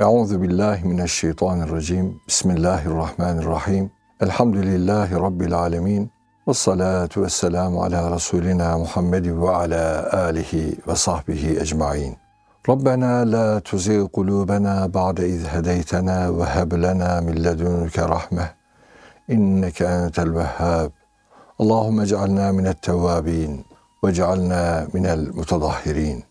أعوذ بالله من الشيطان الرجيم. بسم الله الرحمن الرحيم. الحمد لله رب العالمين والصلاة والسلام على رسولنا محمد وعلى آله وصحبه أجمعين. ربنا لا تزغ قلوبنا بعد إذ هديتنا وهب لنا من لدنك رحمة إنك أنت الوهاب. اللهم اجعلنا من التوابين واجعلنا من المتطهرين.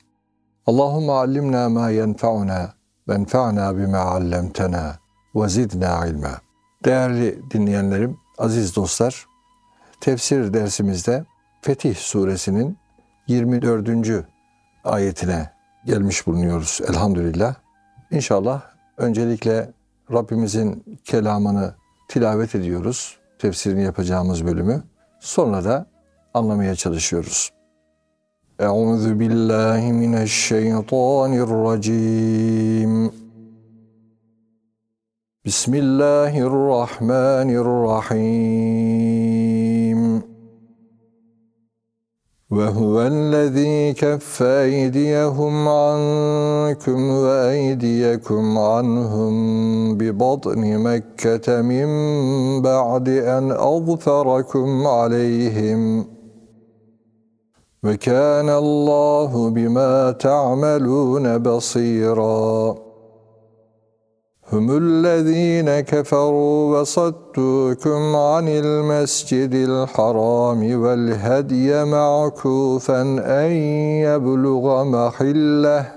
اللهم علمنا ما ينفعنا bima allamtena ve zidna ilma. Değerli dinleyenlerim, aziz dostlar, tefsir dersimizde Fetih suresinin 24. ayetine gelmiş bulunuyoruz elhamdülillah. İnşallah öncelikle Rabbimizin kelamını tilavet ediyoruz. Tefsirini yapacağımız bölümü. Sonra da anlamaya çalışıyoruz. Euzu billahi mineşşeytanirracim. Bismillahirrahmanirrahim. وهو الذي كف أيديهم عنكم وأيديكم عنهم ببطن مكة من بعد أن أظفركم عليهم وكان الله بما تعملون بصيراً. هم الذين كفروا وصدوكم عن المسجد الحرام والهدي معكوفا أن يبلغ محله.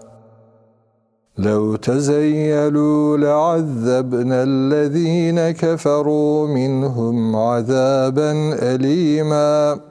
لو تزيلوا لعذبنا الذين كفروا منهم عذابا أليماً.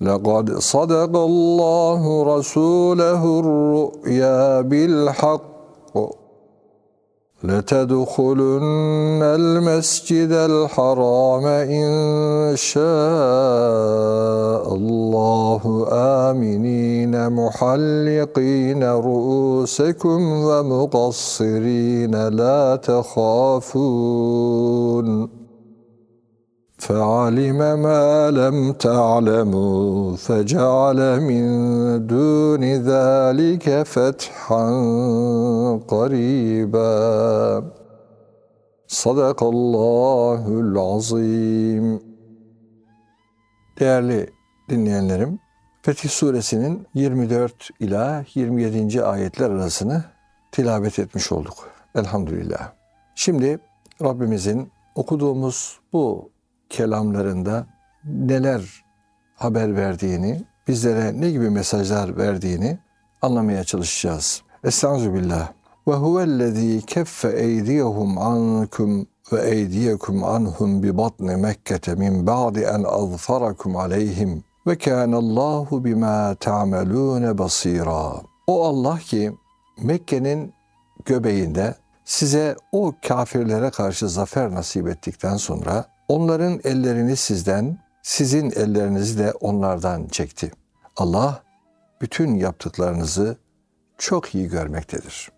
لقد صدق الله رسوله الرؤيا بالحق. لتدخلن المسجد الحرام إن شاء الله. آمنين محلقين رؤوسكم ومقصرين لا تخافون. فعلم ما لم تعلموا فجعل من دون ذلك فتحا قريبا صدق الله العظيم Değerli dinleyenlerim, Fetih Suresinin 24 ila 27. ayetler arasını tilavet etmiş olduk. Elhamdülillah. Şimdi Rabbimizin okuduğumuz bu kelamlarında neler haber verdiğini, bizlere ne gibi mesajlar verdiğini anlamaya çalışacağız. Estaizu billah. Ve huvellezî keffe eydiyehum ankum ve eydiyekum anhum bi batni Mekke'te min ba'di en azfarakum aleyhim ve kânallâhu bimâ ta'melûne basîrâ. O Allah ki Mekke'nin göbeğinde size o kafirlere karşı zafer nasip ettikten sonra Onların ellerini sizden, sizin ellerinizi de onlardan çekti. Allah bütün yaptıklarınızı çok iyi görmektedir.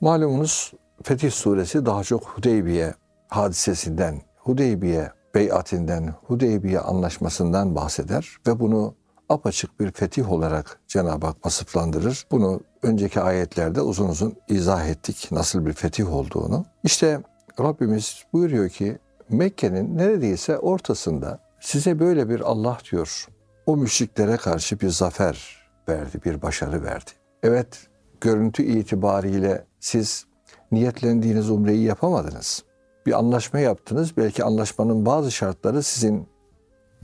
Malumunuz Fetih Suresi daha çok Hudeybiye hadisesinden, Hudeybiye beyatinden, Hudeybiye anlaşmasından bahseder ve bunu apaçık bir fetih olarak Cenab-ı Hak vasıflandırır. Bunu önceki ayetlerde uzun uzun izah ettik nasıl bir fetih olduğunu. İşte Rabbimiz buyuruyor ki Mekke'nin neredeyse ortasında size böyle bir Allah diyor. O müşriklere karşı bir zafer verdi, bir başarı verdi. Evet, görüntü itibariyle siz niyetlendiğiniz umreyi yapamadınız. Bir anlaşma yaptınız. Belki anlaşmanın bazı şartları sizin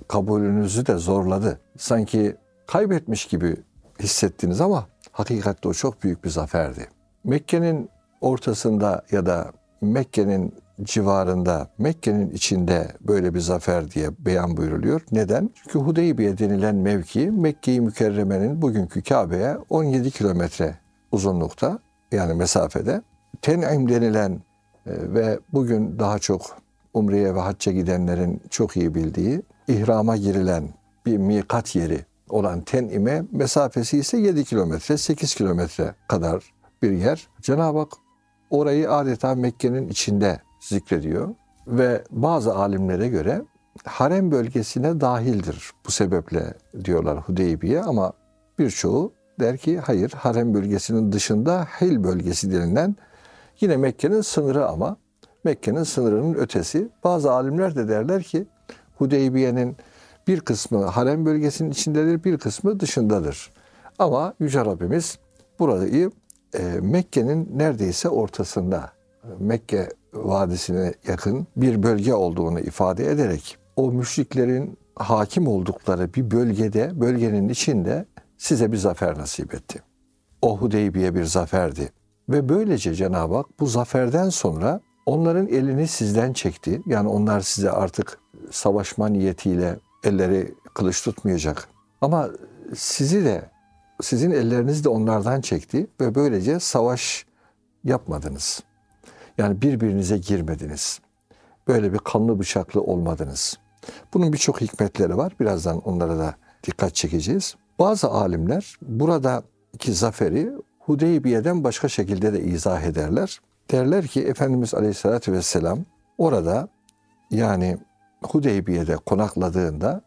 kabulünüzü de zorladı. Sanki kaybetmiş gibi hissettiniz ama hakikatte o çok büyük bir zaferdi. Mekke'nin ortasında ya da Mekke'nin civarında, Mekke'nin içinde böyle bir zafer diye beyan buyuruluyor. Neden? Çünkü Hudeybiye denilen mevki Mekke-i Mükerreme'nin bugünkü Kabe'ye 17 kilometre uzunlukta yani mesafede. Ten'im denilen e, ve bugün daha çok Umre'ye ve hacca gidenlerin çok iyi bildiği ihrama girilen bir mikat yeri olan Ten'ime mesafesi ise 7 kilometre, 8 kilometre kadar bir yer. Cenab-ı Hak orayı adeta Mekke'nin içinde zikrediyor ve bazı alimlere göre harem bölgesine dahildir. Bu sebeple diyorlar Hudeybiye ama birçoğu der ki hayır harem bölgesinin dışında Hil bölgesi denilen yine Mekke'nin sınırı ama Mekke'nin sınırının ötesi. Bazı alimler de derler ki Hudeybiye'nin bir kısmı harem bölgesinin içindedir, bir kısmı dışındadır. Ama Yüce Rabbimiz burayı e, Mekke'nin neredeyse ortasında, Mekke Vadisi'ne yakın bir bölge olduğunu ifade ederek o müşriklerin hakim oldukları bir bölgede, bölgenin içinde size bir zafer nasip etti. O Hudeybiye bir zaferdi. Ve böylece Cenab-ı Hak bu zaferden sonra onların elini sizden çekti. Yani onlar size artık savaşma niyetiyle elleri kılıç tutmayacak. Ama sizi de sizin elleriniz de onlardan çekti ve böylece savaş yapmadınız. Yani birbirinize girmediniz. Böyle bir kanlı bıçaklı olmadınız. Bunun birçok hikmetleri var. Birazdan onlara da dikkat çekeceğiz. Bazı alimler buradaki zaferi Hudeybiye'den başka şekilde de izah ederler. Derler ki Efendimiz Aleyhisselatü Vesselam orada yani Hudeybiye'de konakladığında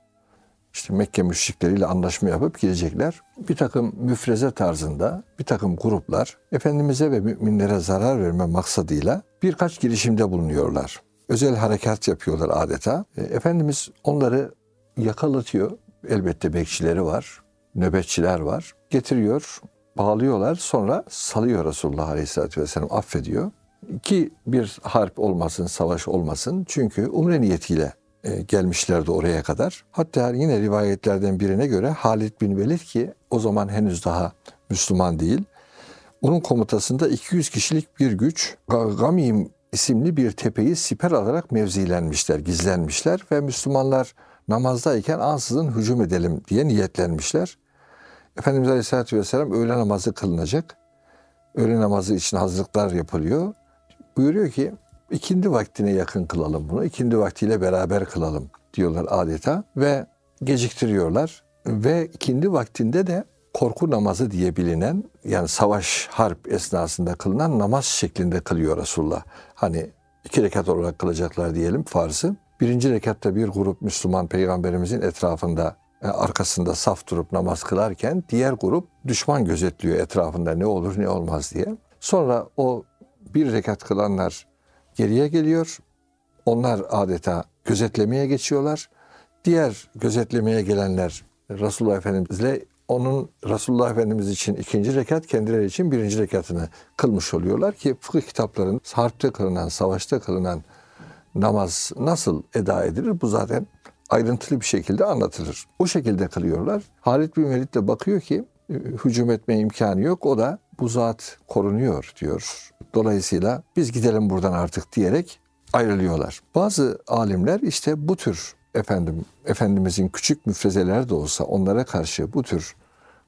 işte Mekke müşrikleriyle anlaşma yapıp gidecekler. Bir takım müfreze tarzında bir takım gruplar Efendimiz'e ve müminlere zarar verme maksadıyla birkaç girişimde bulunuyorlar. Özel harekat yapıyorlar adeta. E, Efendimiz onları yakalatıyor. Elbette bekçileri var, nöbetçiler var. Getiriyor, bağlıyorlar sonra salıyor Resulullah Aleyhisselatü Vesselam affediyor. Ki bir harp olmasın, savaş olmasın. Çünkü umre niyetiyle gelmişlerdi oraya kadar. Hatta yine rivayetlerden birine göre Halid bin Velid ki o zaman henüz daha Müslüman değil. Onun komutasında 200 kişilik bir güç Gamim isimli bir tepeyi siper alarak mevzilenmişler, gizlenmişler ve Müslümanlar namazdayken ansızın hücum edelim diye niyetlenmişler. Efendimiz Aleyhisselatü Vesselam öğle namazı kılınacak. Öğle namazı için hazırlıklar yapılıyor. Buyuruyor ki ikindi vaktine yakın kılalım bunu. İkindi vaktiyle beraber kılalım diyorlar adeta ve geciktiriyorlar. Ve ikindi vaktinde de korku namazı diye bilinen yani savaş harp esnasında kılınan namaz şeklinde kılıyor Resulullah. Hani iki rekat olarak kılacaklar diyelim farzı. Birinci rekatta bir grup Müslüman peygamberimizin etrafında e, arkasında saf durup namaz kılarken diğer grup düşman gözetliyor etrafında ne olur ne olmaz diye. Sonra o bir rekat kılanlar geriye geliyor. Onlar adeta gözetlemeye geçiyorlar. Diğer gözetlemeye gelenler Resulullah Efendimizle onun Resulullah Efendimiz için ikinci rekat, kendileri için birinci rekatını kılmış oluyorlar ki fıkıh kitaplarının harpte kılınan, savaşta kılınan namaz nasıl eda edilir? Bu zaten ayrıntılı bir şekilde anlatılır. O şekilde kılıyorlar. Halid bin Velid de bakıyor ki hücum etme imkanı yok. O da bu zat korunuyor diyor. Dolayısıyla biz gidelim buradan artık diyerek ayrılıyorlar. Bazı alimler işte bu tür efendim efendimizin küçük müfrezeler de olsa onlara karşı bu tür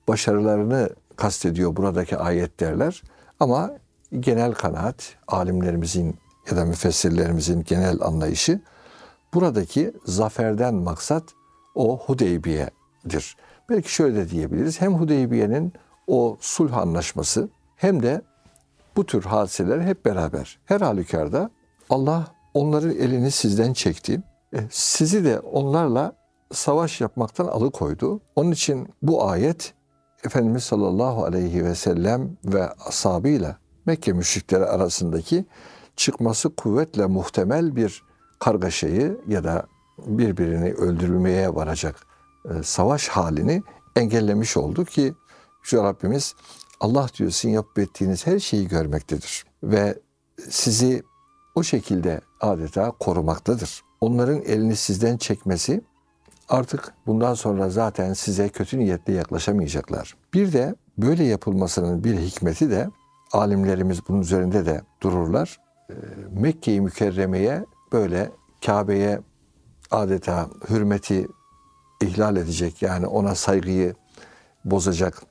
başarılarını kastediyor buradaki ayet derler. Ama genel kanaat alimlerimizin ya da müfessirlerimizin genel anlayışı buradaki zaferden maksat o Hudeybiye'dir. Belki şöyle de diyebiliriz. Hem Hudeybiye'nin o sulh anlaşması hem de bu tür hadiseler hep beraber. Her halükarda Allah onların elini sizden çekti. E, sizi de onlarla savaş yapmaktan alıkoydu. Onun için bu ayet Efendimiz sallallahu aleyhi ve sellem ve ashabıyla Mekke müşrikleri arasındaki çıkması kuvvetle muhtemel bir kargaşayı ya da birbirini öldürmeye varacak e, savaş halini engellemiş oldu ki Yüce Rabbimiz Allah diyor sizin yapıp ettiğiniz her şeyi görmektedir. Ve sizi o şekilde adeta korumaktadır. Onların elini sizden çekmesi artık bundan sonra zaten size kötü niyetle yaklaşamayacaklar. Bir de böyle yapılmasının bir hikmeti de alimlerimiz bunun üzerinde de dururlar. Ee, Mekke-i Mükerreme'ye böyle Kabe'ye adeta hürmeti ihlal edecek yani ona saygıyı bozacak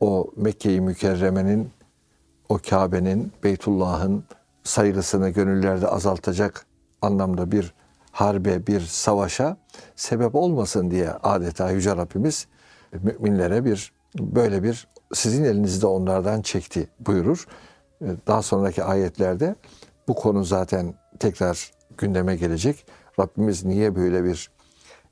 o Mekke-i Mükerreme'nin o Kabe'nin Beytullah'ın saygısını gönüllerde azaltacak anlamda bir harbe, bir savaşa sebep olmasın diye adeta Yüce Rabbimiz müminlere bir böyle bir sizin elinizde onlardan çekti buyurur. Daha sonraki ayetlerde bu konu zaten tekrar gündeme gelecek. Rabbimiz niye böyle bir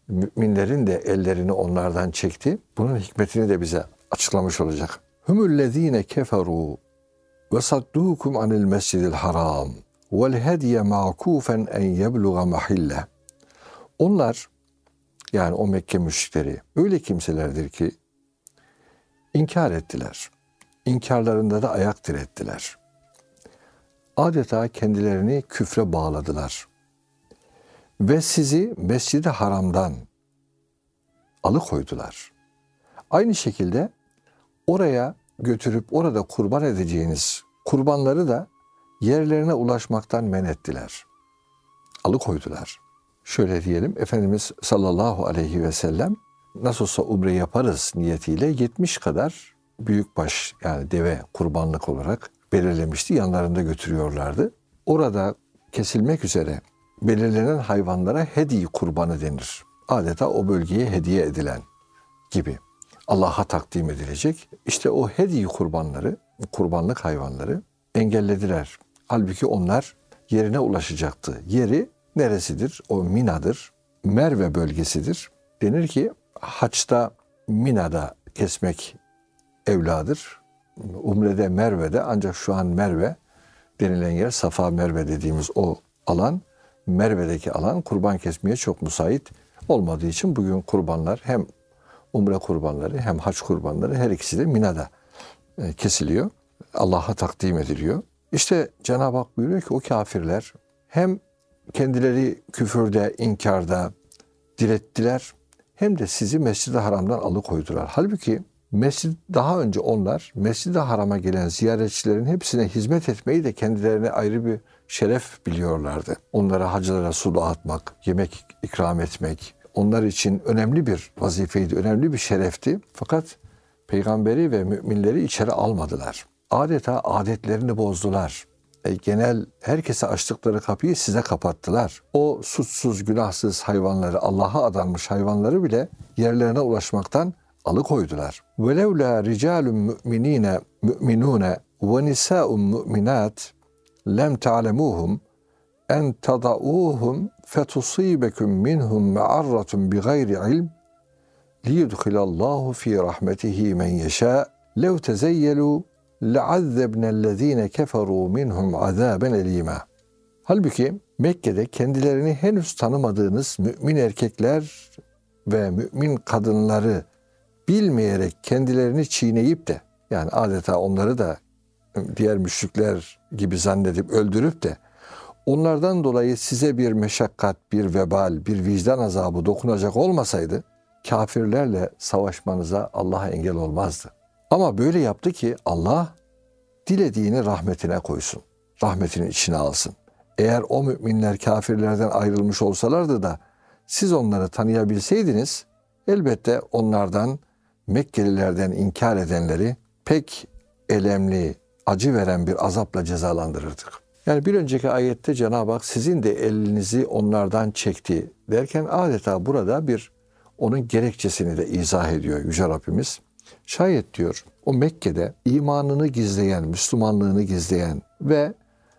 müminlerin de ellerini onlardan çekti? Bunun hikmetini de bize açıklamış olacak. Humullezine keferu ve saddukum anil mescidil haram vel hediye ma'kufen en yebluğa mahille. Onlar yani o Mekke müşrikleri öyle kimselerdir ki inkar ettiler. İnkarlarında da ayak direttiler. Adeta kendilerini küfre bağladılar. Ve sizi mescidi haramdan alıkoydular. Aynı şekilde oraya götürüp orada kurban edeceğiniz kurbanları da yerlerine ulaşmaktan men ettiler. Alıkoydular. Şöyle diyelim Efendimiz sallallahu aleyhi ve sellem nasıl umre yaparız niyetiyle 70 kadar büyükbaş yani deve kurbanlık olarak belirlemişti. Yanlarında götürüyorlardı. Orada kesilmek üzere belirlenen hayvanlara hediye kurbanı denir. Adeta o bölgeye hediye edilen gibi. Allah'a takdim edilecek. İşte o hediye kurbanları, kurbanlık hayvanları engellediler. Halbuki onlar yerine ulaşacaktı. Yeri neresidir? O Mina'dır. Merve bölgesidir. Denir ki haçta Mina'da kesmek evladır. Umre'de Merve'de ancak şu an Merve denilen yer Safa Merve dediğimiz o alan Merve'deki alan kurban kesmeye çok müsait olmadığı için bugün kurbanlar hem umre kurbanları hem hac kurbanları her ikisi de Mina'da e, kesiliyor. Allah'a takdim ediliyor. İşte Cenab-ı Hak buyuruyor ki o kafirler hem kendileri küfürde, inkarda direttiler hem de sizi Mescid-i Haram'dan alıkoydular. Halbuki Mescid daha önce onlar Mescid-i Haram'a gelen ziyaretçilerin hepsine hizmet etmeyi de kendilerine ayrı bir şeref biliyorlardı. Onlara hacılara su dağıtmak, yemek ikram etmek, onlar için önemli bir vazifeydi, önemli bir şerefti. Fakat peygamberi ve müminleri içeri almadılar. Adeta adetlerini bozdular. E, genel herkese açtıkları kapıyı size kapattılar. O suçsuz, günahsız hayvanları, Allah'a adanmış hayvanları bile yerlerine ulaşmaktan alıkoydular. Velevla ricalun müminine müminune ve nisaun müminat lem ta'lemuhum en tadauhum fetusibekum minhum me'arratun bi gayri ilm liyudkhilallahu fi rahmetihi men yasha lev tezeyyelu le'azzebnellezine keferu minhum azaben elima. Halbuki Mekke'de kendilerini henüz tanımadığınız mümin erkekler ve mümin kadınları bilmeyerek kendilerini çiğneyip de yani adeta onları da diğer müşrikler gibi zannedip öldürüp de onlardan dolayı size bir meşakkat, bir vebal, bir vicdan azabı dokunacak olmasaydı kafirlerle savaşmanıza Allah engel olmazdı. Ama böyle yaptı ki Allah dilediğini rahmetine koysun. Rahmetinin içine alsın. Eğer o müminler kafirlerden ayrılmış olsalardı da siz onları tanıyabilseydiniz elbette onlardan Mekkelilerden inkar edenleri pek elemli, acı veren bir azapla cezalandırırdık. Yani bir önceki ayette Cenab-ı Hak sizin de elinizi onlardan çekti derken adeta burada bir onun gerekçesini de izah ediyor Yüce Rabbimiz. Şayet diyor o Mekke'de imanını gizleyen, Müslümanlığını gizleyen ve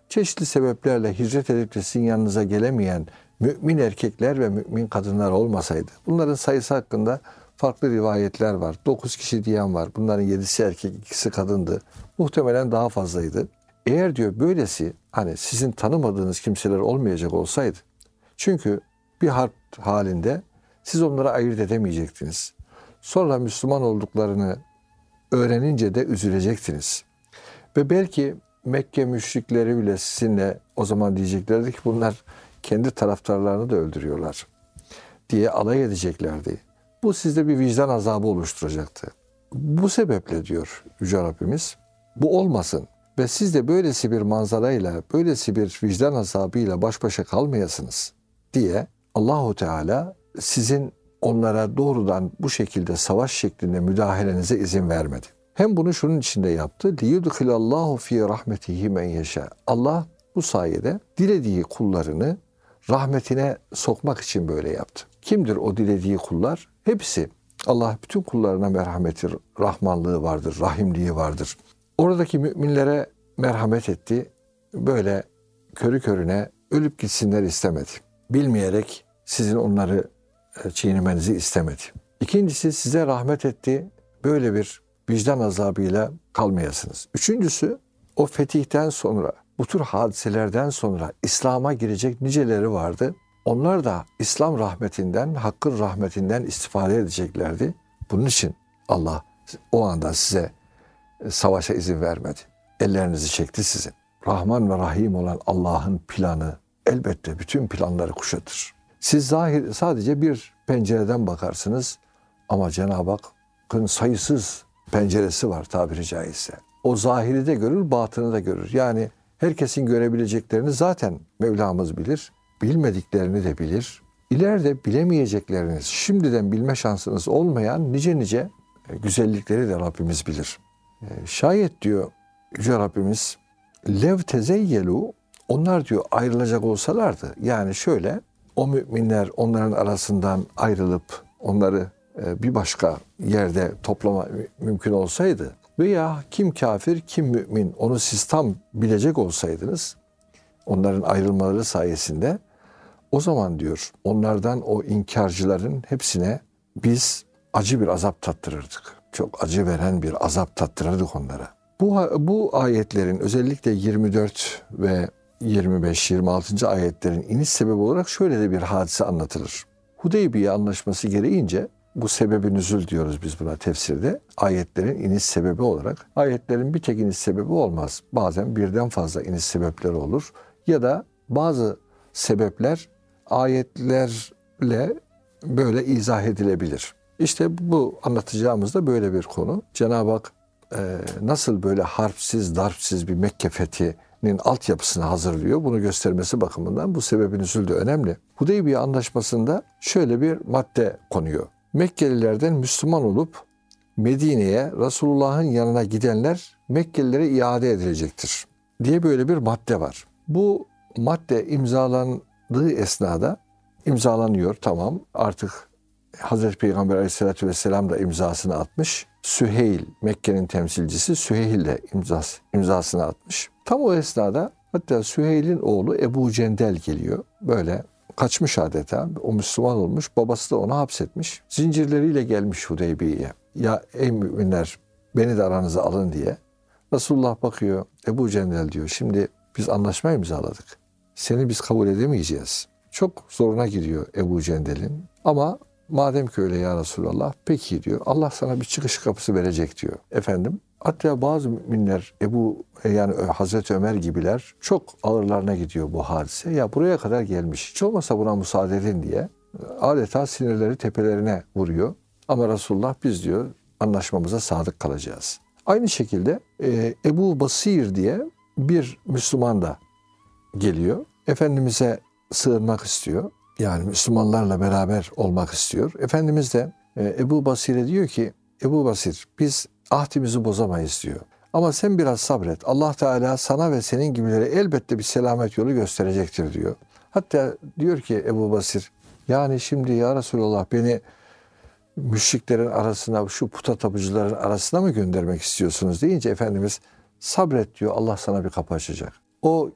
çeşitli sebeplerle hicret edip de sizin yanınıza gelemeyen mümin erkekler ve mümin kadınlar olmasaydı. Bunların sayısı hakkında farklı rivayetler var. 9 kişi diyen var. Bunların 7'si erkek, ikisi kadındı. Muhtemelen daha fazlaydı. Eğer diyor böylesi hani sizin tanımadığınız kimseler olmayacak olsaydı. Çünkü bir harp halinde siz onları ayırt edemeyecektiniz. Sonra Müslüman olduklarını öğrenince de üzülecektiniz. Ve belki Mekke müşrikleri bile sizinle o zaman diyeceklerdi ki bunlar kendi taraftarlarını da öldürüyorlar diye alay edeceklerdi. Bu sizde bir vicdan azabı oluşturacaktı. Bu sebeple diyor Yüce Rabbimiz, bu olmasın ve siz de böylesi bir manzarayla, böylesi bir vicdan azabıyla baş başa kalmayasınız diye Allahu Teala sizin onlara doğrudan bu şekilde savaş şeklinde müdahalenize izin vermedi. Hem bunu şunun içinde yaptı. Liyudhilallahu fi rahmetihi men yeşe. Allah bu sayede dilediği kullarını rahmetine sokmak için böyle yaptı. Kimdir o dilediği kullar? Hepsi. Allah bütün kullarına merhameti, rahmanlığı vardır, rahimliği vardır. Oradaki müminlere merhamet etti. Böyle körü körüne ölüp gitsinler istemedi. Bilmeyerek sizin onları e, çiğnemenizi istemedi. İkincisi size rahmet etti. Böyle bir vicdan azabıyla kalmayasınız. Üçüncüsü o fetihten sonra bu tür hadiselerden sonra İslam'a girecek niceleri vardı. Onlar da İslam rahmetinden, Hakk'ın rahmetinden istifade edeceklerdi. Bunun için Allah o anda size savaşa izin vermedi. Ellerinizi çekti sizin. Rahman ve Rahim olan Allah'ın planı elbette bütün planları kuşatır. Siz zahir sadece bir pencereden bakarsınız ama Cenab-ı Hakk'ın sayısız penceresi var tabiri caizse. O zahiri de görür, batını da görür. Yani herkesin görebileceklerini zaten Mevlamız bilir. Bilmediklerini de bilir. İleride bilemeyecekleriniz, şimdiden bilme şansınız olmayan nice nice güzellikleri de Rabbimiz bilir. E, şayet diyor Yüce Rabbimiz lev tezeyyelu onlar diyor ayrılacak olsalardı yani şöyle o müminler onların arasından ayrılıp onları e, bir başka yerde toplama mümkün olsaydı veya kim kafir kim mümin onu siz tam bilecek olsaydınız onların ayrılmaları sayesinde o zaman diyor onlardan o inkarcıların hepsine biz acı bir azap tattırırdık. Çok acı veren bir azap tattırırdık onlara. Bu, bu ayetlerin özellikle 24 ve 25-26. ayetlerin iniş sebebi olarak şöyle de bir hadise anlatılır. Hudeybiye anlaşması gereğince bu sebebi nüzül diyoruz biz buna tefsirde. Ayetlerin iniş sebebi olarak. Ayetlerin bir tek iniş sebebi olmaz. Bazen birden fazla iniş sebepleri olur. Ya da bazı sebepler ayetlerle böyle izah edilebilir. İşte bu anlatacağımız da böyle bir konu. Cenab-ı Hak e, nasıl böyle harpsiz, darpsiz bir Mekke fethinin altyapısını hazırlıyor. Bunu göstermesi bakımından bu sebebin üzüldü önemli. Hudeybiye anlaşmasında şöyle bir madde konuyor. Mekkelilerden Müslüman olup Medine'ye Resulullah'ın yanına gidenler Mekkelilere iade edilecektir diye böyle bir madde var. Bu madde imzalandığı esnada imzalanıyor tamam artık Hazreti Peygamber aleyhissalatü vesselam da imzasını atmış. Süheyl, Mekke'nin temsilcisi Süheyl de imzas, imzasını atmış. Tam o esnada hatta Süheyl'in oğlu Ebu Cendel geliyor. Böyle kaçmış adeta. O Müslüman olmuş. Babası da onu hapsetmiş. Zincirleriyle gelmiş Hudeybiye'ye. Ya ey müminler beni de aranıza alın diye. Resulullah bakıyor. Ebu Cendel diyor. Şimdi biz anlaşma imzaladık. Seni biz kabul edemeyeceğiz. Çok zoruna gidiyor Ebu Cendel'in. Ama madem ki öyle ya Resulallah peki diyor. Allah sana bir çıkış kapısı verecek diyor. Efendim Hatta bazı müminler Ebu yani Hazreti Ömer gibiler çok ağırlarına gidiyor bu hadise. Ya buraya kadar gelmiş. Hiç olmasa buna müsaade edin diye adeta sinirleri tepelerine vuruyor. Ama Resulullah biz diyor anlaşmamıza sadık kalacağız. Aynı şekilde e, Ebu Basir diye bir Müslüman da geliyor. Efendimiz'e sığınmak istiyor. Yani Müslümanlarla beraber olmak istiyor. Efendimiz de e, Ebu Basir'e diyor ki Ebu Basir biz ahdimizi bozamayız diyor. Ama sen biraz sabret. Allah Teala sana ve senin gibileri elbette bir selamet yolu gösterecektir diyor. Hatta diyor ki Ebu Basir, yani şimdi ya Resulallah beni müşriklerin arasına, şu puta tapıcıların arasına mı göndermek istiyorsunuz deyince Efendimiz sabret diyor Allah sana bir kapı açacak. O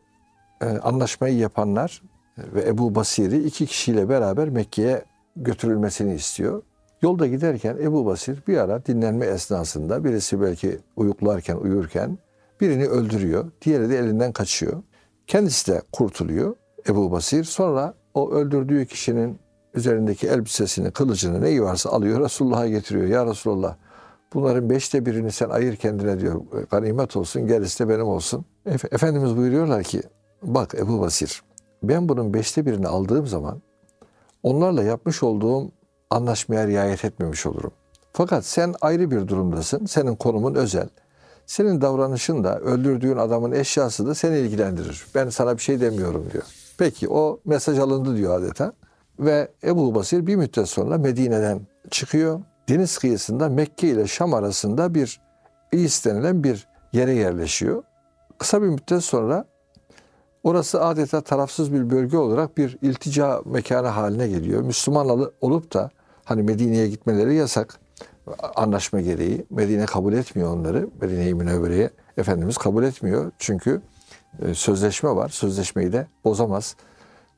e, anlaşmayı yapanlar ve Ebu Basir'i iki kişiyle beraber Mekke'ye götürülmesini istiyor. Yolda giderken Ebu Basir bir ara dinlenme esnasında birisi belki uyuklarken, uyurken birini öldürüyor. Diğeri de elinden kaçıyor. Kendisi de kurtuluyor Ebu Basir. Sonra o öldürdüğü kişinin üzerindeki elbisesini, kılıcını neyi varsa alıyor Resulullah'a getiriyor. Ya Resulullah bunların beşte birini sen ayır kendine diyor. Ganimet olsun gerisi de benim olsun. Efendimiz buyuruyorlar ki bak Ebu Basir ben bunun beşte birini aldığım zaman onlarla yapmış olduğum anlaşmaya riayet etmemiş olurum. Fakat sen ayrı bir durumdasın. Senin konumun özel. Senin davranışın da öldürdüğün adamın eşyası da seni ilgilendirir. Ben sana bir şey demiyorum diyor. Peki o mesaj alındı diyor adeta. Ve Ebu Basir bir müddet sonra Medine'den çıkıyor. Deniz kıyısında Mekke ile Şam arasında bir İs denilen bir yere yerleşiyor. Kısa bir müddet sonra orası adeta tarafsız bir bölge olarak bir iltica mekanı haline geliyor. Müslüman olup da hani Medine'ye gitmeleri yasak anlaşma gereği. Medine kabul etmiyor onları. Medine-i Münevvere'ye Efendimiz kabul etmiyor. Çünkü e, sözleşme var. Sözleşmeyi de bozamaz.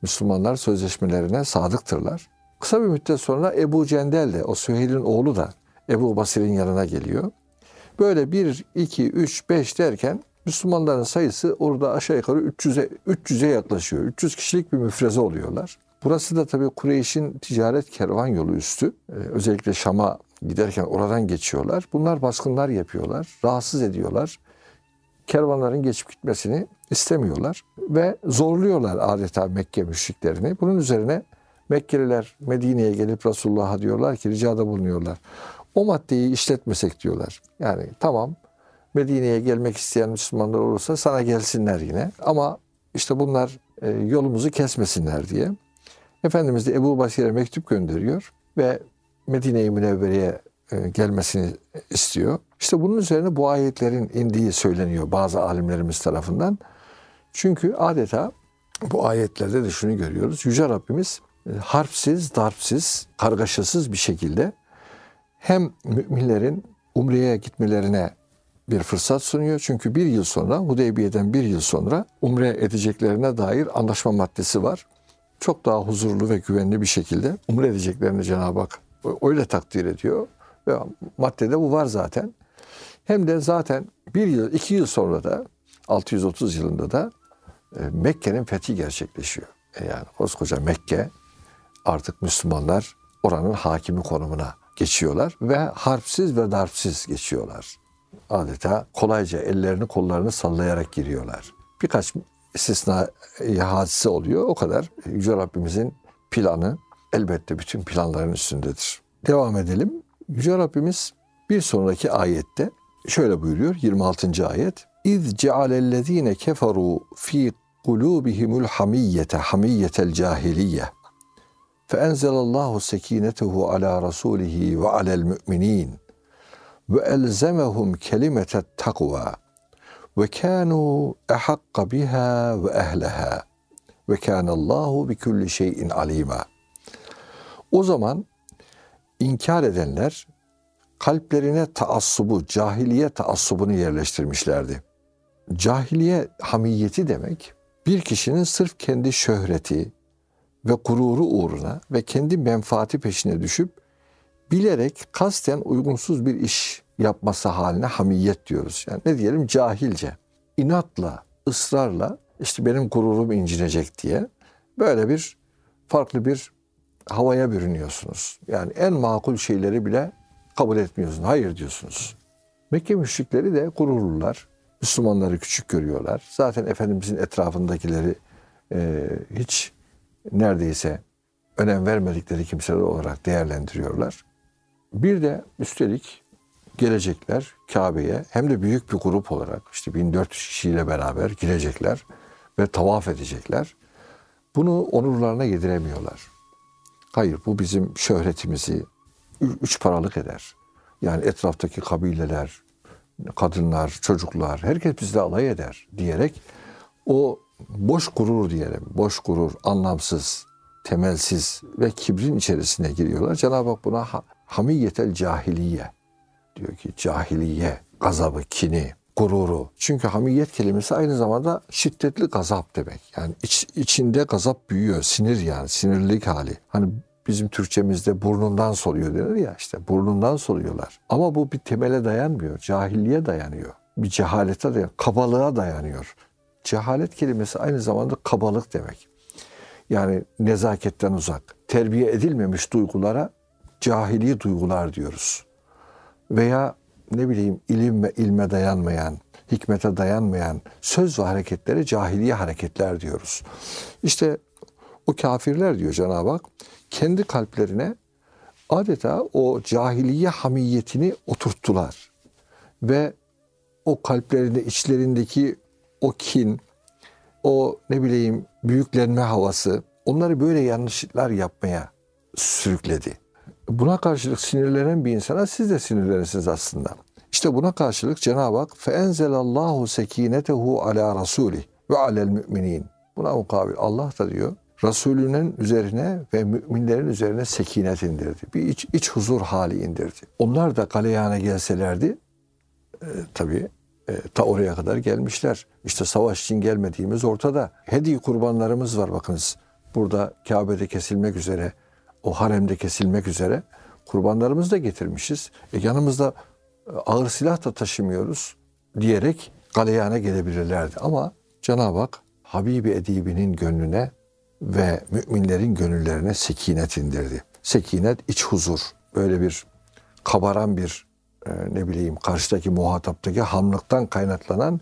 Müslümanlar sözleşmelerine sadıktırlar. Kısa bir müddet sonra Ebu Cendel de, o Süheyl'in oğlu da Ebu Basir'in yanına geliyor. Böyle 1, 2, 3, 5 derken Müslümanların sayısı orada aşağı yukarı 300'e 300'e yaklaşıyor. 300 kişilik bir müfreze oluyorlar. Burası da tabii Kureyş'in ticaret kervan yolu üstü. Ee, özellikle Şam'a giderken oradan geçiyorlar. Bunlar baskınlar yapıyorlar, rahatsız ediyorlar. Kervanların geçip gitmesini istemiyorlar ve zorluyorlar adeta Mekke müşriklerini. Bunun üzerine Mekkeliler Medine'ye gelip Resulullah'a diyorlar ki ricada bulunuyorlar. O maddeyi işletmesek diyorlar. Yani tamam Medine'ye gelmek isteyen Müslümanlar olursa sana gelsinler yine. Ama işte bunlar e, yolumuzu kesmesinler diye. Efendimiz de Ebu Basir'e mektup gönderiyor ve Medine-i Münevvere'ye e, gelmesini istiyor. İşte bunun üzerine bu ayetlerin indiği söyleniyor bazı alimlerimiz tarafından. Çünkü adeta bu ayetlerde de şunu görüyoruz. Yüce Rabbimiz e, harpsiz, darpsiz, kargaşasız bir şekilde hem müminlerin umreye gitmelerine bir fırsat sunuyor. Çünkü bir yıl sonra, Hudeybiye'den bir yıl sonra umre edeceklerine dair anlaşma maddesi var. Çok daha huzurlu ve güvenli bir şekilde umre edeceklerini Cenab-ı Hak öyle takdir ediyor. Ve maddede bu var zaten. Hem de zaten bir yıl, iki yıl sonra da 630 yılında da e, Mekke'nin fethi gerçekleşiyor. E yani koskoca Mekke artık Müslümanlar oranın hakimi konumuna geçiyorlar ve harpsiz ve darpsiz geçiyorlar adeta kolayca ellerini kollarını sallayarak giriyorlar. Birkaç istisna e, hadise oluyor. O kadar Yüce Rabbimizin planı elbette bütün planların üstündedir. Devam edelim. Yüce Rabbimiz bir sonraki ayette şöyle buyuruyor 26. ayet. İz cealellezine keferu fi kulubihimul hamiyete hamiyetel cahiliye. Fe enzelallahu sekinetehu ala rasulihi ve alel müminin ve elzemehum kelimete takva ve kanu ehakka biha ve ehleha ve kânallâhu bi külli şeyin alîmâ. O zaman inkar edenler kalplerine taassubu, cahiliye taassubunu yerleştirmişlerdi. Cahiliye hamiyeti demek bir kişinin sırf kendi şöhreti ve gururu uğruna ve kendi menfaati peşine düşüp bilerek kasten uygunsuz bir iş yapması haline hamiyet diyoruz. Yani ne diyelim cahilce, inatla, ısrarla işte benim gururum incinecek diye böyle bir farklı bir havaya bürünüyorsunuz. Yani en makul şeyleri bile kabul etmiyorsunuz. Hayır diyorsunuz. Mekke müşrikleri de gururlular. Müslümanları küçük görüyorlar. Zaten Efendimizin etrafındakileri e, hiç neredeyse önem vermedikleri kimseler olarak değerlendiriyorlar. Bir de üstelik gelecekler Kabe'ye hem de büyük bir grup olarak işte 1400 kişiyle beraber girecekler ve tavaf edecekler. Bunu onurlarına yediremiyorlar. Hayır bu bizim şöhretimizi üç paralık eder. Yani etraftaki kabileler, kadınlar, çocuklar herkes bizle alay eder diyerek o boş gurur diyelim, boş gurur, anlamsız, temelsiz ve kibrin içerisine giriyorlar. Cenab-ı Hak buna hamiyetel cahiliye diyor ki cahiliye, gazabı, kini, gururu. Çünkü hamiyet kelimesi aynı zamanda şiddetli gazap demek. Yani iç, içinde gazap büyüyor. Sinir yani sinirlilik hali. Hani bizim Türkçemizde burnundan soluyor denir ya işte burnundan soluyorlar. Ama bu bir temele dayanmıyor. Cahilliğe dayanıyor. Bir cehalete dayanıyor. Kabalığa dayanıyor. Cehalet kelimesi aynı zamanda kabalık demek. Yani nezaketten uzak. Terbiye edilmemiş duygulara cahili duygular diyoruz. Veya ne bileyim ilim ve ilme dayanmayan, hikmete dayanmayan söz ve hareketlere cahiliye hareketler diyoruz. İşte o kafirler diyor Cenab-ı Hak kendi kalplerine adeta o cahiliye hamiyetini oturttular. Ve o kalplerinde içlerindeki o kin, o ne bileyim büyüklenme havası onları böyle yanlışlıklar yapmaya sürükledi. Buna karşılık sinirlenen bir insana siz de sinirlenirsiniz aslında. İşte buna karşılık Cenab-ı Hak فَاَنْزَلَ اللّٰهُ سَك۪ينَتَهُ عَلَى رَسُولِهِ ve alel müminin. Buna mukabil Allah da diyor Resulünün üzerine ve müminlerin üzerine sekinet indirdi. Bir iç, iç huzur hali indirdi. Onlar da galeyana gelselerdi e, tabii e, ta oraya kadar gelmişler. İşte savaş için gelmediğimiz ortada. Hediye kurbanlarımız var bakınız. Burada Kabe'de kesilmek üzere, o haremde kesilmek üzere kurbanlarımızı da getirmişiz. E, yanımızda e, ağır silah da taşımıyoruz diyerek galeyana gelebilirlerdi. Ama Cenab-ı Hak Habibi Edibi'nin gönlüne ve müminlerin gönüllerine sekinet indirdi. Sekinet iç huzur. Böyle bir kabaran bir e, ne bileyim karşıdaki muhataptaki hamlıktan kaynaklanan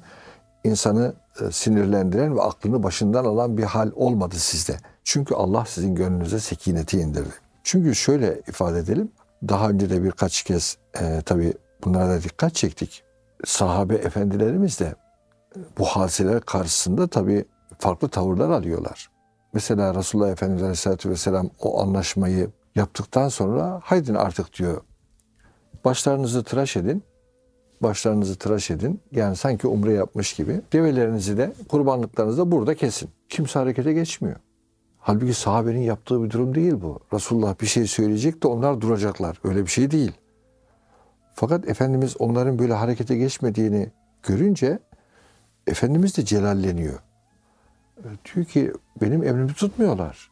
insanı sinirlendiren ve aklını başından alan bir hal olmadı sizde. Çünkü Allah sizin gönlünüze sekineti indirdi. Çünkü şöyle ifade edelim. Daha önce de birkaç kez e, tabii bunlara da dikkat çektik. Sahabe efendilerimiz de bu hadiseler karşısında tabii farklı tavırlar alıyorlar. Mesela Resulullah Efendimiz Aleyhisselatü Vesselam o anlaşmayı yaptıktan sonra haydin artık diyor. Başlarınızı tıraş edin. Başlarınızı tıraş edin. Yani sanki umre yapmış gibi. Develerinizi de kurbanlıklarınızı da burada kesin. Kimse harekete geçmiyor. Halbuki sahabenin yaptığı bir durum değil bu. Resulullah bir şey söyleyecek de onlar duracaklar. Öyle bir şey değil. Fakat Efendimiz onların böyle harekete geçmediğini görünce Efendimiz de celalleniyor. Diyor ki benim emrimi tutmuyorlar.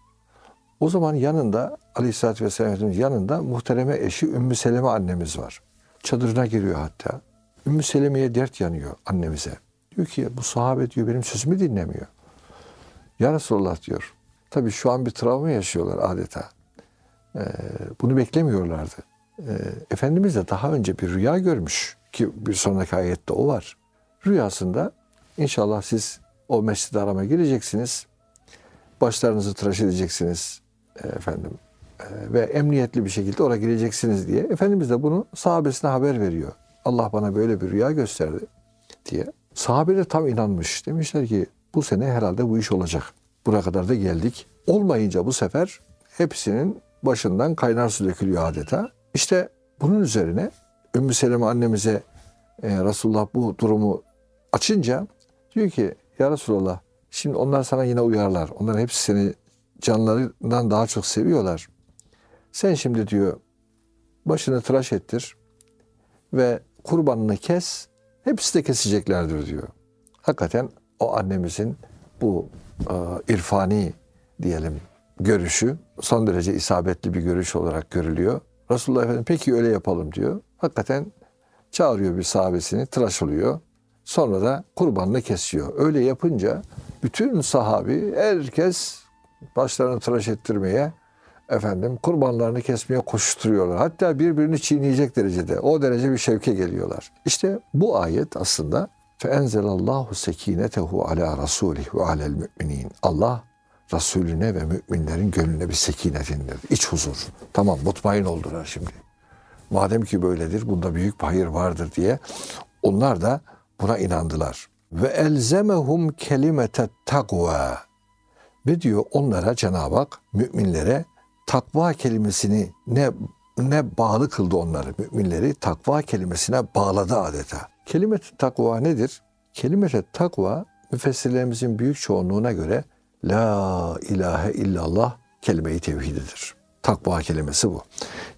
O zaman yanında Aleyhisselatü Vesselam yanında muhtereme eşi Ümmü Seleme annemiz var. Çadırına giriyor hatta. Ümmü Seleme'ye dert yanıyor annemize. Diyor ki bu sahabe diyor benim sözümü dinlemiyor. Ya Resulullah diyor. Tabii şu an bir travma yaşıyorlar adeta. Ee, bunu beklemiyorlardı. Ee, Efendimiz de daha önce bir rüya görmüş ki bir sonraki ayette o var. Rüyasında inşallah siz o mescid-i harama gireceksiniz. Başlarınızı tıraş edeceksiniz e, efendim. E, ve emniyetli bir şekilde oraya gireceksiniz diye. Efendimiz de bunu sahabesine haber veriyor. Allah bana böyle bir rüya gösterdi diye. Sahabe tam inanmış. Demişler ki bu sene herhalde bu iş olacak. Buraya kadar da geldik. Olmayınca bu sefer hepsinin başından kaynar su dökülüyor adeta. İşte bunun üzerine Ümmü Seleme annemize e, Resulullah bu durumu açınca diyor ki ya Resulallah şimdi onlar sana yine uyarlar. Onların hepsi seni canlarından daha çok seviyorlar. Sen şimdi diyor başını tıraş ettir ve kurbanını kes. Hepsi de keseceklerdir diyor. Hakikaten o annemizin bu e, irfani diyelim görüşü son derece isabetli bir görüş olarak görülüyor. Resulullah Efendimiz peki öyle yapalım diyor. Hakikaten çağırıyor bir sahabesini, tıraş oluyor. Sonra da kurbanını kesiyor. Öyle yapınca bütün sahabi herkes başlarını tıraş ettirmeye efendim kurbanlarını kesmeye koşturuyorlar. Hatta birbirini çiğneyecek derecede. O derece bir şevke geliyorlar. İşte bu ayet aslında feenzelallahu sekinetehu ala rasulih ve alel müminin. Allah Resulüne ve müminlerin gönlüne bir sekinet indir. İç huzur. Tamam mutmain oldular şimdi. Madem ki böyledir bunda büyük bir hayır vardır diye onlar da buna inandılar. Ve elzemehum kelimete takva. Ve diyor onlara Cenab-ı Hak müminlere takva kelimesini ne ne bağlı kıldı onları. Müminleri takva kelimesine bağladı adeta. Kelimete takva nedir? Kelimete takva müfessirlerimizin büyük çoğunluğuna göre La ilahe illallah kelime-i tevhididir. Takva kelimesi bu.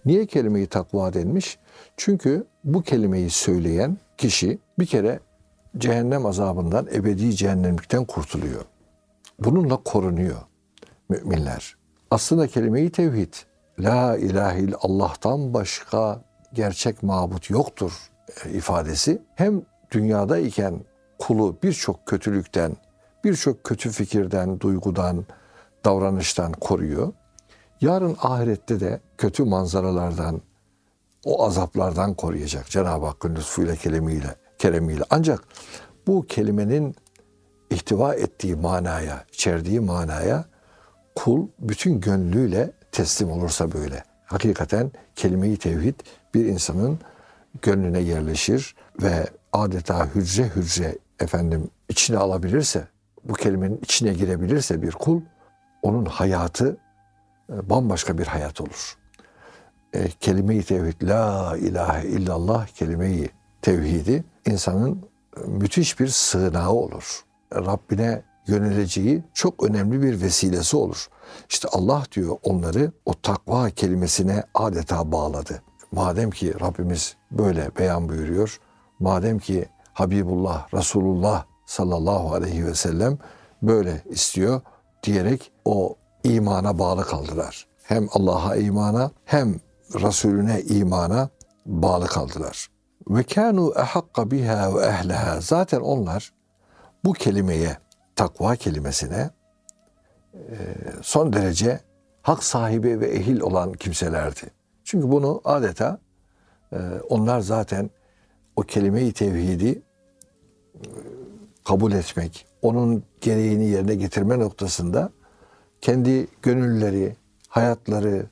Niye kelime-i takva denmiş? Çünkü bu kelimeyi söyleyen kişi bir kere cehennem azabından, ebedi cehennemlikten kurtuluyor. Bununla korunuyor müminler. Aslında kelime-i tevhid, La ilahe Allah'tan başka gerçek mabut yoktur e, ifadesi hem dünyada iken kulu birçok kötülükten, birçok kötü fikirden, duygudan, davranıştan koruyor. Yarın ahirette de kötü manzaralardan, o azaplardan koruyacak Cenab-ı Hakk'ın lütfuyla, kelimiyle, keremiyle. Ancak bu kelimenin ihtiva ettiği manaya, içerdiği manaya kul bütün gönlüyle teslim olursa böyle. Hakikaten kelime-i tevhid bir insanın gönlüne yerleşir ve adeta hücre hücre efendim içine alabilirse, bu kelimenin içine girebilirse bir kul, onun hayatı e, bambaşka bir hayat olur. E, kelime-i tevhid, la ilahe illallah kelime-i tevhidi insanın müthiş bir sığınağı olur. Rabbine yöneleceği çok önemli bir vesilesi olur. İşte Allah diyor onları o takva kelimesine adeta bağladı. Madem ki Rabbimiz böyle beyan buyuruyor, madem ki Habibullah, Resulullah sallallahu aleyhi ve sellem böyle istiyor diyerek o imana bağlı kaldılar. Hem Allah'a imana hem Resulüne imana bağlı kaldılar. Ve kanu ehakka biha ve ehleha. Zaten onlar bu kelimeye, takva kelimesine e, son derece hak sahibi ve ehil olan kimselerdi. Çünkü bunu adeta e, onlar zaten o kelime-i tevhidi e, kabul etmek, onun gereğini yerine getirme noktasında kendi gönülleri, hayatları,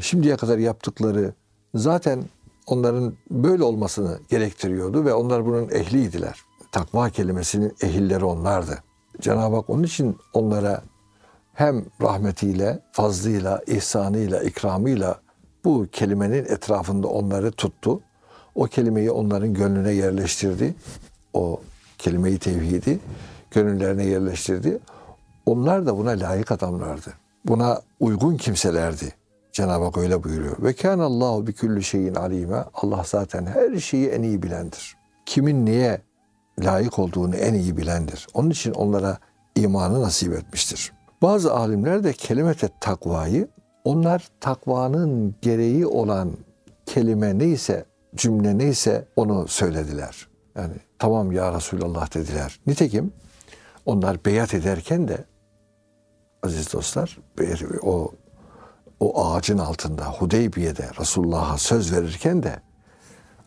şimdiye kadar yaptıkları zaten onların böyle olmasını gerektiriyordu ve onlar bunun ehliydiler. Takva kelimesinin ehilleri onlardı. Cenab-ı Hak onun için onlara hem rahmetiyle, fazlıyla, ihsanıyla, ikramıyla bu kelimenin etrafında onları tuttu. O kelimeyi onların gönlüne yerleştirdi. O kelimeyi tevhidi gönüllerine yerleştirdi. Onlar da buna layık adamlardı. Buna uygun kimselerdi. Cenab-ı Hak öyle buyuruyor. Ve kâne Allahu bi kulli şeyin alime. Allah zaten her şeyi en iyi bilendir. Kimin neye layık olduğunu en iyi bilendir. Onun için onlara imanı nasip etmiştir. Bazı alimler de kelimete takvayı onlar takvanın gereği olan kelime neyse, cümle neyse onu söylediler. Yani tamam ya Resulallah dediler. Nitekim onlar beyat ederken de aziz dostlar o o ağacın altında Hudeybiye'de Resulullah'a söz verirken de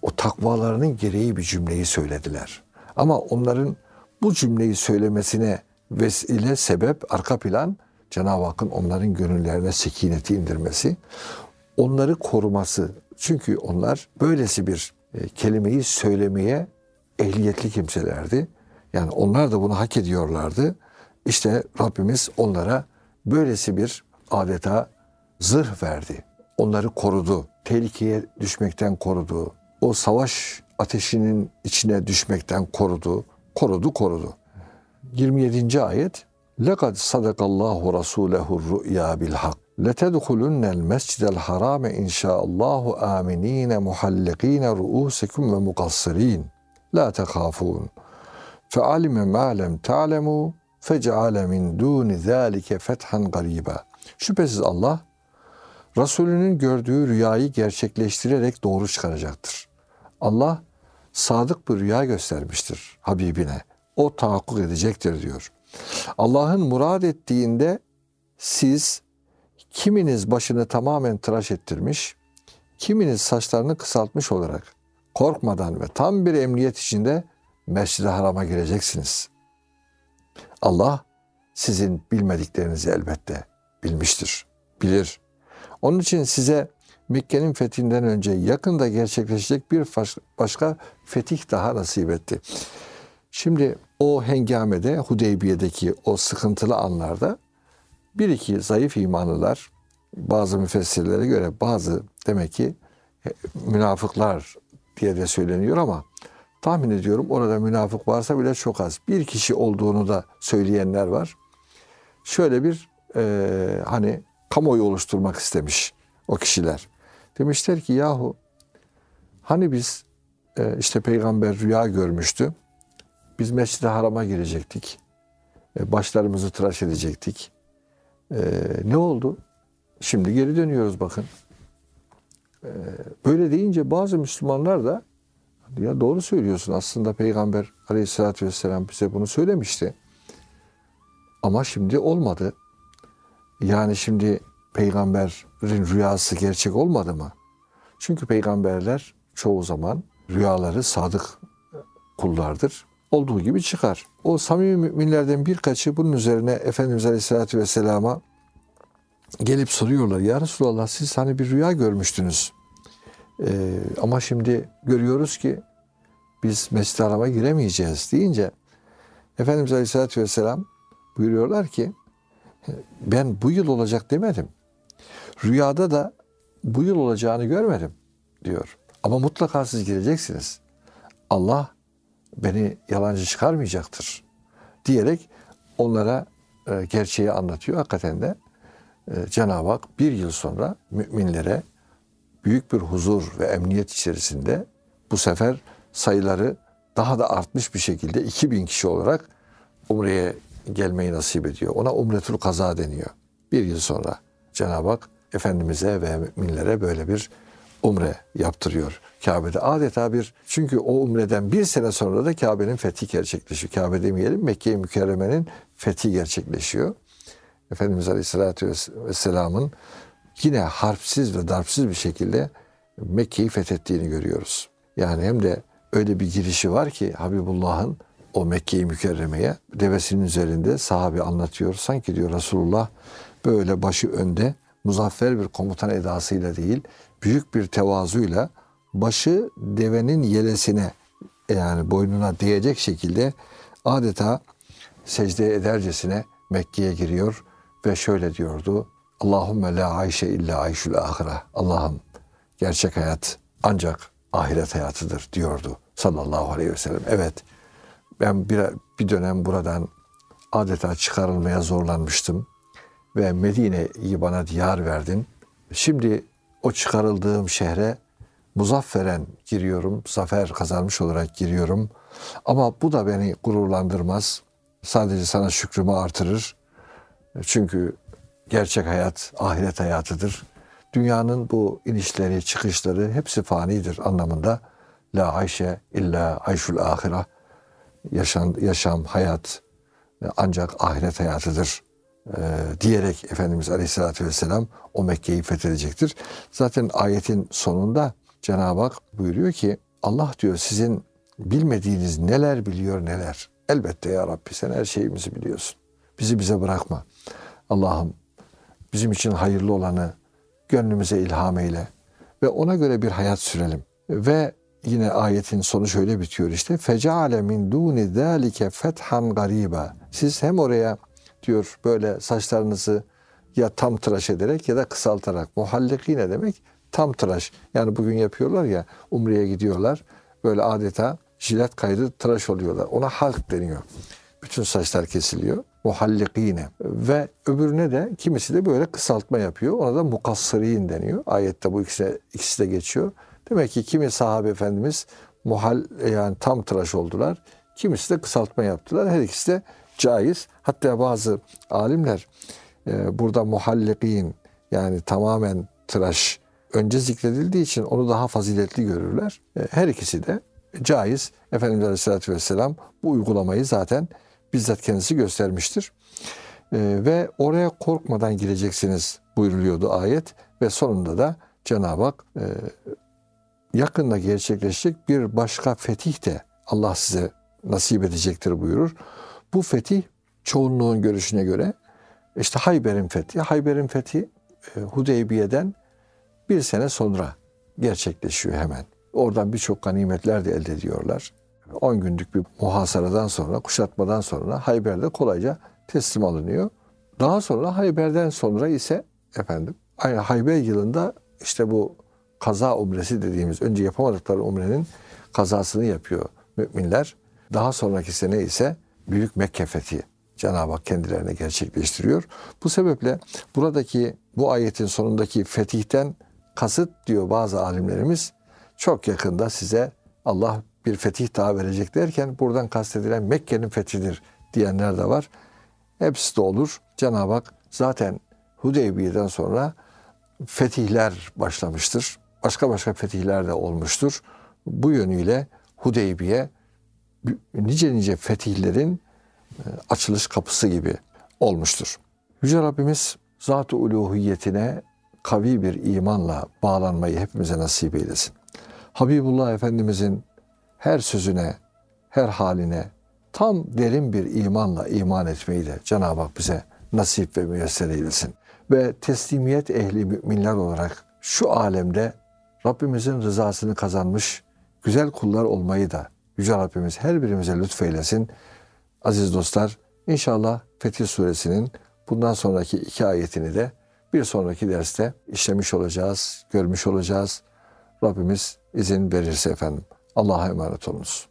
o takvalarının gereği bir cümleyi söylediler. Ama onların bu cümleyi söylemesine vesile, sebep, arka plan Cenab-ı Hakk'ın onların gönüllerine sekineti indirmesi, onları koruması. Çünkü onlar böylesi bir e, kelimeyi söylemeye ehliyetli kimselerdi. Yani onlar da bunu hak ediyorlardı. İşte Rabbimiz onlara böylesi bir adeta zırh verdi. Onları korudu. Tehlikeye düşmekten korudu. O savaş ateşinin içine düşmekten korudu. Korudu, korudu. 27. ayet لَقَدْ صَدَقَ اللّٰهُ رَسُولَهُ الرُّؤْيَا بِالْحَقِّ لَتَدْخُلُنَّ الْمَسْجِدَ الْحَرَامَ اِنْ شَاءَ اللّٰهُ آمِن۪ينَ مُحَلِّق۪ينَ رُؤُوسَكُمْ وَمُقَصِّر۪ينَ لَا تَخَافُونَ فَعَلِمَ مَا لَمْ تَعْلَمُوا فَجَعَلَ مِنْ دُونِ ذَٰلِكَ فَتْحًا قَرِيبًا Şüphesiz Allah, Resulünün gördüğü rüyayı gerçekleştirerek doğru çıkaracaktır. Allah, sadık bir rüya göstermiştir Habibine. O tahakkuk edecektir diyor. Allah'ın murad ettiğinde siz kiminiz başını tamamen tıraş ettirmiş, kiminiz saçlarını kısaltmış olarak korkmadan ve tam bir emniyet içinde Mescid-i Haram'a gireceksiniz. Allah sizin bilmediklerinizi elbette bilmiştir, bilir. Onun için size Mekke'nin fethinden önce yakında gerçekleşecek bir başka fetih daha nasip etti. Şimdi o hengamede Hudeybiye'deki o sıkıntılı anlarda bir iki zayıf imanlılar bazı müfessirlere göre bazı demek ki e, münafıklar diye de söyleniyor ama tahmin ediyorum orada münafık varsa bile çok az. Bir kişi olduğunu da söyleyenler var. Şöyle bir e, hani kamuoyu oluşturmak istemiş o kişiler. Demişler ki yahu hani biz e, işte peygamber rüya görmüştü biz Mescid-i Haram'a girecektik. E, başlarımızı tıraş edecektik. E, ne oldu? Şimdi geri dönüyoruz bakın. E, böyle deyince bazı Müslümanlar da ya doğru söylüyorsun aslında Peygamber aleyhissalatü vesselam bize bunu söylemişti. Ama şimdi olmadı. Yani şimdi peygamberin rüyası gerçek olmadı mı? Çünkü peygamberler çoğu zaman rüyaları sadık kullardır. Olduğu gibi çıkar. O samimi müminlerden birkaçı bunun üzerine Efendimiz Aleyhisselatü Vesselam'a gelip soruyorlar. Ya Resulallah siz hani bir rüya görmüştünüz. Ee, ama şimdi görüyoruz ki biz Mescid-i Haram'a giremeyeceğiz deyince Efendimiz Aleyhisselatü Vesselam buyuruyorlar ki ben bu yıl olacak demedim. Rüyada da bu yıl olacağını görmedim diyor. Ama mutlaka siz gireceksiniz. Allah beni yalancı çıkarmayacaktır diyerek onlara e, gerçeği anlatıyor. Hakikaten de e, Cenab-ı Hak bir yıl sonra müminlere büyük bir huzur ve emniyet içerisinde bu sefer sayıları daha da artmış bir şekilde 2000 kişi olarak Umre'ye gelmeyi nasip ediyor. Ona Umretul Kaza deniyor. Bir yıl sonra Cenab-ı Hak Efendimiz'e ve müminlere böyle bir umre yaptırıyor Kabe'de. Adeta bir çünkü o umreden bir sene sonra da Kabe'nin fethi gerçekleşiyor. Kabe demeyelim Mekke-i Mükerreme'nin fethi gerçekleşiyor. Efendimiz Aleyhisselatü Vesselam'ın yine harpsiz ve darpsız bir şekilde Mekke'yi fethettiğini görüyoruz. Yani hem de öyle bir girişi var ki Habibullah'ın o Mekke-i Mükerreme'ye devesinin üzerinde sahabe anlatıyor. Sanki diyor Resulullah böyle başı önde muzaffer bir komutan edasıyla değil büyük bir tevazuyla başı devenin yelesine yani boynuna değecek şekilde adeta secde edercesine Mekke'ye giriyor ve şöyle diyordu. Allahümme la ayşe illa ayşul ahire. Allah'ım gerçek hayat ancak ahiret hayatıdır diyordu sallallahu aleyhi ve sellem. Evet ben bir, bir dönem buradan adeta çıkarılmaya zorlanmıştım ve Medine'yi bana diyar verdin. Şimdi o çıkarıldığım şehre muzafferen giriyorum, zafer kazanmış olarak giriyorum. Ama bu da beni gururlandırmaz. Sadece sana şükrümü artırır. Çünkü gerçek hayat ahiret hayatıdır. Dünyanın bu inişleri, çıkışları hepsi fanidir anlamında. La ayşe illa ayşul ahira. Yaşam, yaşam, hayat ancak ahiret hayatıdır e, diyerek Efendimiz Aleyhisselatü Vesselam o Mekke'yi fethedecektir. Zaten ayetin sonunda Cenab-ı Hak buyuruyor ki Allah diyor sizin bilmediğiniz neler biliyor neler. Elbette ya Rabbi sen her şeyimizi biliyorsun. Bizi bize bırakma. Allah'ım bizim için hayırlı olanı gönlümüze ilham eyle ve ona göre bir hayat sürelim. Ve yine ayetin sonu şöyle bitiyor işte. Fecale min duni zalike fethan gariba. Siz hem oraya diyor böyle saçlarınızı ya tam tıraş ederek ya da kısaltarak. Muhalliki ne demek? Tam tıraş. Yani bugün yapıyorlar ya umreye gidiyorlar. Böyle adeta jilet kaydı tıraş oluyorlar. Ona halk deniyor. Bütün saçlar kesiliyor. Muhallikine. Ve öbürüne de kimisi de böyle kısaltma yapıyor. Ona da mukassirin deniyor. Ayette bu ikisi, ikisi de geçiyor. Demek ki kimi sahabe efendimiz muhal yani tam tıraş oldular. Kimisi de kısaltma yaptılar. Her ikisi de caiz. Hatta bazı alimler e, burada muhallikin yani tamamen tıraş önce zikredildiği için onu daha faziletli görürler. E, her ikisi de caiz. Efendimiz Aleyhisselatü Vesselam bu uygulamayı zaten bizzat kendisi göstermiştir. E, ve oraya korkmadan gireceksiniz buyuruluyordu ayet ve sonunda da Cenab-ı Hak e, yakında gerçekleşecek bir başka fetih de Allah size nasip edecektir buyurur. Bu fetih çoğunluğun görüşüne göre işte Hayber'in fethi. Hayber'in fethi e, Hudeybiye'den bir sene sonra gerçekleşiyor hemen. Oradan birçok ganimetler de elde ediyorlar. 10 günlük bir muhasaradan sonra, kuşatmadan sonra Hayber'de kolayca teslim alınıyor. Daha sonra Hayber'den sonra ise efendim aynı Hayber yılında işte bu kaza umresi dediğimiz önce yapamadıkları umrenin kazasını yapıyor müminler. Daha sonraki sene ise büyük Mekke fethi Cenab-ı Hak kendilerine gerçekleştiriyor. Bu sebeple buradaki bu ayetin sonundaki fetihten kasıt diyor bazı alimlerimiz çok yakında size Allah bir fetih daha verecek derken buradan kastedilen Mekke'nin fethidir diyenler de var. Hepsi de olur. Cenab-ı Hak zaten Hudeybiye'den sonra fetihler başlamıştır. Başka başka fetihler de olmuştur. Bu yönüyle Hudeybiye nice nice fetihlerin e, açılış kapısı gibi olmuştur. Yüce Rabbimiz zat-ı uluhiyetine kavi bir imanla bağlanmayı hepimize nasip eylesin. Habibullah Efendimizin her sözüne, her haline tam derin bir imanla iman etmeyi de Cenab-ı Hak bize nasip ve müyesser eylesin. Ve teslimiyet ehli müminler olarak şu alemde Rabbimizin rızasını kazanmış güzel kullar olmayı da Yüce Rabbimiz her birimize lütfeylesin. Aziz dostlar, inşallah Fetih Suresinin bundan sonraki iki ayetini de bir sonraki derste işlemiş olacağız, görmüş olacağız. Rabbimiz izin verirse efendim. Allah'a emanet olunuz.